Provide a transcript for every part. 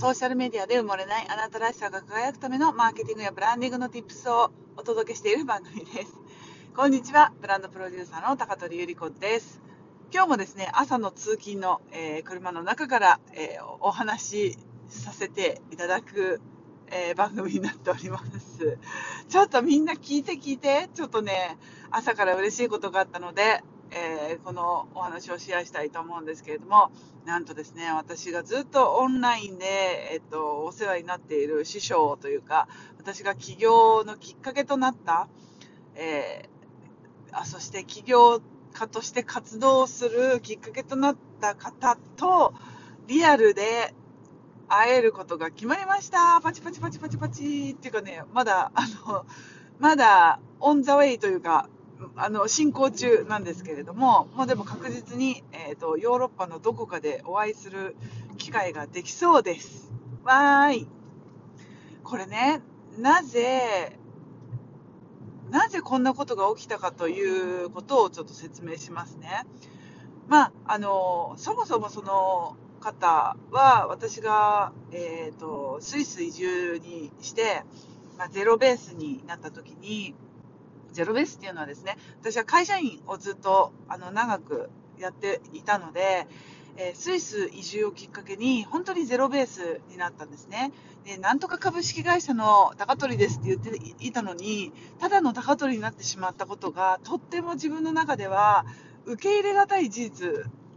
ソーシャルメディアで埋もれないあなたらしさが輝くためのマーケティングやブランディングの tips をお届けしている番組です。こんにちは、ブランドプロデューサーの高取ゆり子です。今日もですね、朝の通勤の、えー、車の中から、えー、お話しさせていただく、えー、番組になっております。ちょっとみんな聞いて聞いて、ちょっとね、朝から嬉しいことがあったので、えー、このお話をシェアしたいと思うんですけれども、なんとですね、私がずっとオンラインで、えっと、お世話になっている師匠というか、私が起業のきっかけとなった、えー、あそして起業家として活動するきっかけとなった方と、リアルで会えることが決まりました。パチパチパチパチパチっていうかね、まだ、あの、まだオンザウェイというか、あの進行中なんですけれども、もうでも確実に、えーと、ヨーロッパのどこかでお会いする機会ができそうです。わーい。これね、なぜ、なぜこんなことが起きたかということをちょっと説明しますね。まあ、あの、そもそもその方は、私が、えっ、ー、と、スイス移住にして、まあ、ゼロベースになった時に、ゼロベースっていうのはですね、私は会社員をずっとあの長くやっていたので、えスイス移住をきっかけに本当にゼロベースになったんですね。で、なんとか株式会社の高取ですって言っていたのに、ただの高取になってしまったことが、とっても自分の中では受け入れがたい事実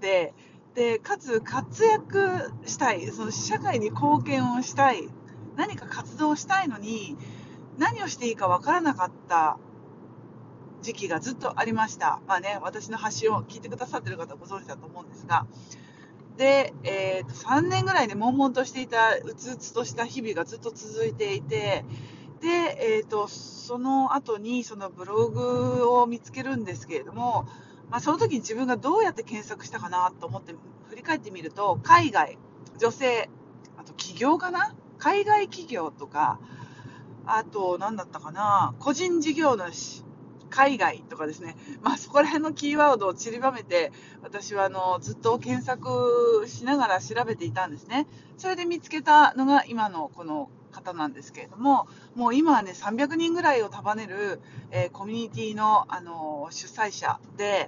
で、で、かつ活躍したい、その社会に貢献をしたい、何か活動したいのに、何をしていいかわからなかった時期がずっとありました。まあね、私の発信を聞いてくださってる方はご存知だと思うんですが、で、えー、と3年ぐらいで悶々としていた、うつうつとした日々がずっと続いていて、で、えーと、その後にそのブログを見つけるんですけれども、まあ、その時に自分がどうやって検索したかなと思って振り返ってみると、海外、女性、あと起業かな？海外企業とか、あと、何だったかな？個人事業主、海外とかですね、まあ、そこら辺のキーワードを散りばめて、私はあのずっと検索しながら調べていたんですね。それで見つけたのが今のこの方なんですけれども、もう今はね、300人ぐらいを束ねる、えー、コミュニティのあの主催者で、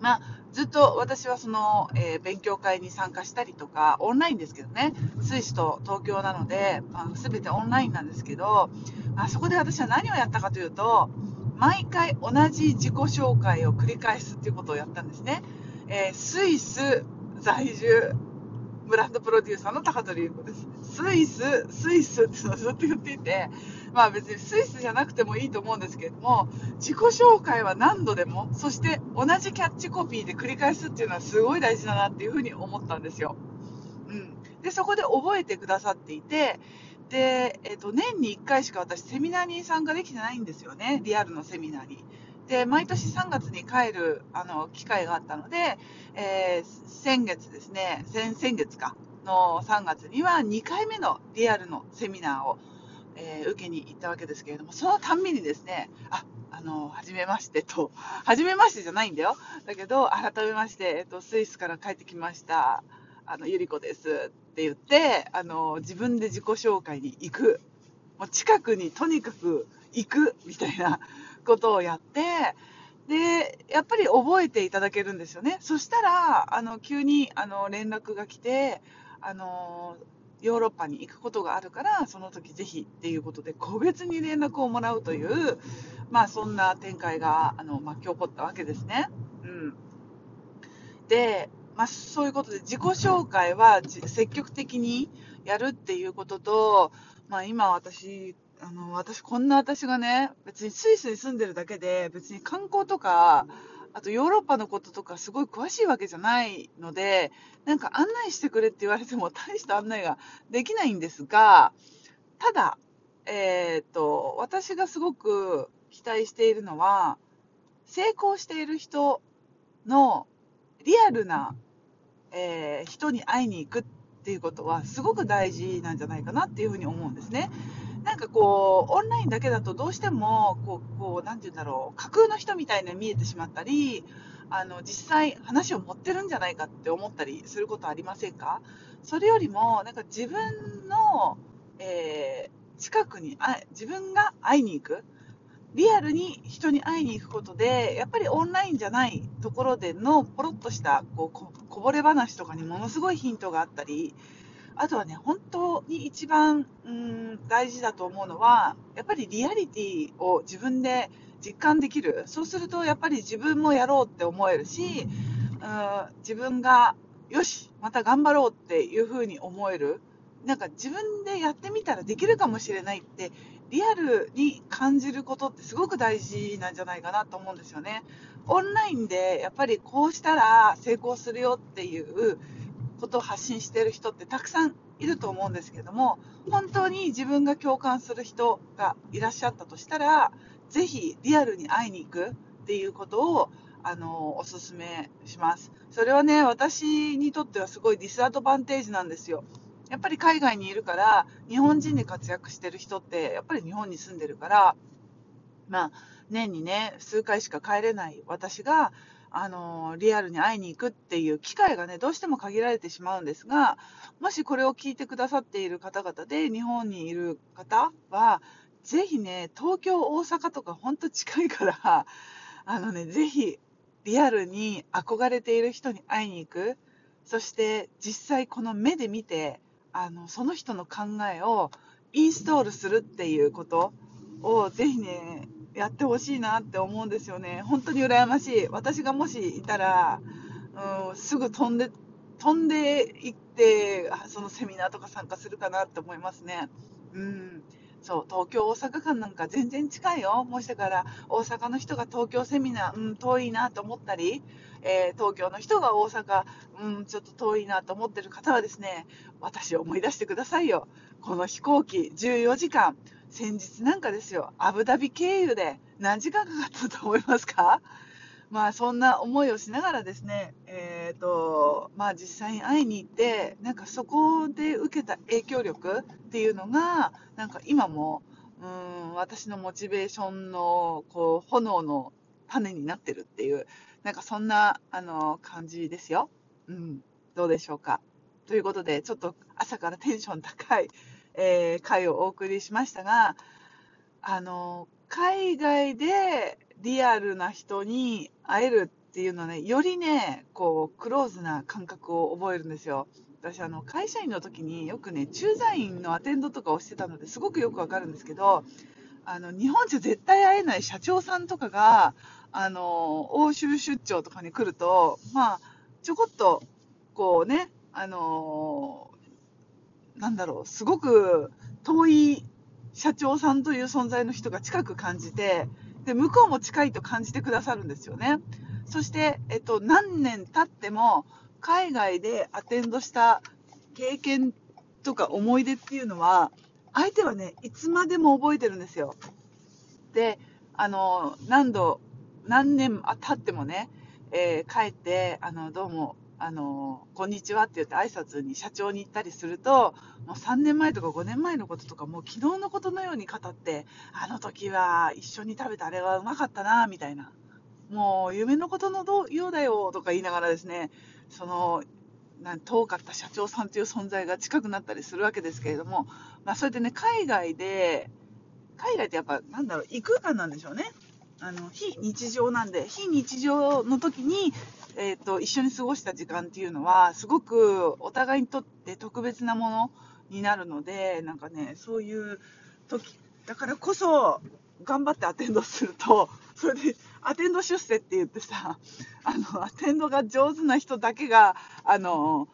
まあ、ずっと私はその、えー、勉強会に参加したりとか、オンラインですけどね、スイスと東京なので、まあ、全てオンラインなんですけど、まあ、そこで私は何をやったかというと、毎回同じ自己紹介を繰り返すっていうことをやったんですね。えー、スイス在住ブランドプロデューサーの高取優子です。スイス、スイスってずっと言っていて、まあ別にスイスじゃなくてもいいと思うんですけれども、自己紹介は何度でも、そして同じキャッチコピーで繰り返すっていうのはすごい大事だなっていうふうに思ったんですよ。うん。で、そこで覚えてくださっていて、で、えっ、と、年に1回しか私セミナーに参加できてないんですよね。リアルのセミナーに。で、毎年3月に帰る、あの、機会があったので、えー、先月ですね、先、先月か、の3月には2回目のリアルのセミナーを、えー、受けに行ったわけですけれども、そのたんびにですね、あ、あの、はじめましてと、はじめましてじゃないんだよ。だけど、改めまして、えっと、スイスから帰ってきました。あの、ゆり子ですって言って、あの、自分で自己紹介に行く。もう近くにとにかく行くみたいなことをやって、で、やっぱり覚えていただけるんですよね。そしたら、あの、急に、あの、連絡が来て、あの、ヨーロッパに行くことがあるから、その時ぜひっていうことで、個別に連絡をもらうという、まあ、そんな展開が、あの、巻き起こったわけですね。うん。で、まあ、そういうことで自己紹介は積極的にやるっていうことと、まあ、今私、あの、私、こんな私がね、別にスイスに住んでるだけで、別に観光とか、あとヨーロッパのこととかすごい詳しいわけじゃないので、なんか案内してくれって言われても大した案内ができないんですが、ただ、えっ、と、私がすごく期待しているのは、成功している人のリアルなえー、人に会いに行くっていうことはすごく大事なんじゃないかなっていうふうに思うんですね。なんかこう、オンラインだけだとどうしても、こう、こう、なんて言うんだろう、架空の人みたいに見えてしまったり、あの実際話を持ってるんじゃないかって思ったりすることありませんか？それよりもなんか自分の、えー、近くにあ自分が会いに行くリアルに人に会いに行くことでやっぱりオンラインじゃないところでのポロッとしたこうこぼれ話とかにものすごいヒントがあったりあとはね本当に一番うん大事だと思うのはやっぱりリアリティを自分で実感できる。そうするとやっぱり自分もやろうって思えるしうん自分がよしまた頑張ろうっていうふうに思える。なんか自分でやってみたらできるかもしれないってリアルに感じることってすごく大事なんじゃないかなと思うんですよね。オンラインでやっぱりこうしたら成功するよっていうことを発信してる人ってたくさんいると思うんですけども本当に自分が共感する人がいらっしゃったとしたらぜひリアルに会いに行くっていうことをあのおすすめしますそれはね私にとってはすごいディスアドバンテージなんですよやっぱり海外にいるから日本人で活躍してる人ってやっぱり日本に住んでるからまあ年にね数回しか帰れない私があのリアルに会いに行くっていう機会がねどうしても限られてしまうんですがもしこれを聞いてくださっている方々で日本にいる方はぜひね東京大阪とかほんと近いから あのねぜひリアルに憧れている人に会いに行く。そして実際この目で見てあのその人の考えをインストールするっていうことをぜひねやってほしいなって思うんですよね。本当に羨ましい。私がもしいたら、うん、すぐ飛んで飛んでいってそのセミナーとか参加するかなって思いますね。うん。そう東京大阪間なんか全然近いよ。もしかから大阪の人が東京セミナー、うん、遠いなと思ったり、えー、東京の人が大阪、うん、ちょっと遠いなと思ってる方はですね私を思い出してくださいよ。この飛行機14時間。先日なんかですよアブダビ経由で何時間かかったと思いますか？まあそんな思いをしながらですね、えーとまあ、実際に会いに行ってなんかそこで受けた影響力っていうのがなんか今もうん私のモチベーションのこう炎の種になってるっていうなんかそんなあの感じですよ、うん、どうでしょうか。ということでちょっと朝からテンション高い、えー、回をお送りしましたがあの海外でリアルな人に会えるっていうのはね、よりね、こう、クローズな感覚を覚えるんですよ。私、あの、会社員の時によくね、駐在員のアテンドとかをしてたのですごくよくわかるんですけど、あの、日本じゃ絶対会えない社長さんとかが、あの、欧州出張とかに来ると、まあ、ちょこっと、こうね、あの、なんだろう、すごく遠い社長さんという存在の人が近く感じて、で向こうも近いと感じてくださるんですよね。そして、えっと、何年経っても海外でアテンドした経験とか思い出っていうのは相手はねいつまでも覚えてるんですよ。であの何度何年経ってもね、えー、帰ってあのどうもあのこんにちはって言って挨拶に社長に行ったりするともう3年前とか5年前のこととかもう昨日のことのように語ってあの時は一緒に食べたあれはうまかったなみたいなもう夢のことのようだよとか言いながらですねそのなん遠かった社長さんという存在が近くなったりするわけですけれども、まあ、それでね海外で海外ってやっぱなんだろう異空間なんでしょうね。あの非日常なんで非日常の時にえーと、一緒に過ごした時間っていうのはすごくお互いにとって特別なものになるのでなんかねそういう時だからこそ頑張ってアテンドするとそれでアテンド出世って言ってさ あのアテンドが上手な人だけがあの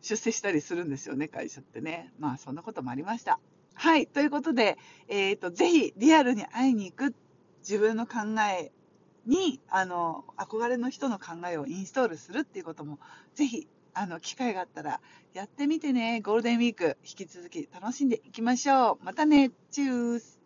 出世したりするんですよね会社ってね。まあそんなこともありました。はいということで、えーと、とぜひリアルに会いに行く自分の考えにあの憧れの人の考えをインストールするっていうこともぜひあの機会があったらやってみてね。ゴールデンウィーク引き続き楽しんでいきましょう。またね。チュース。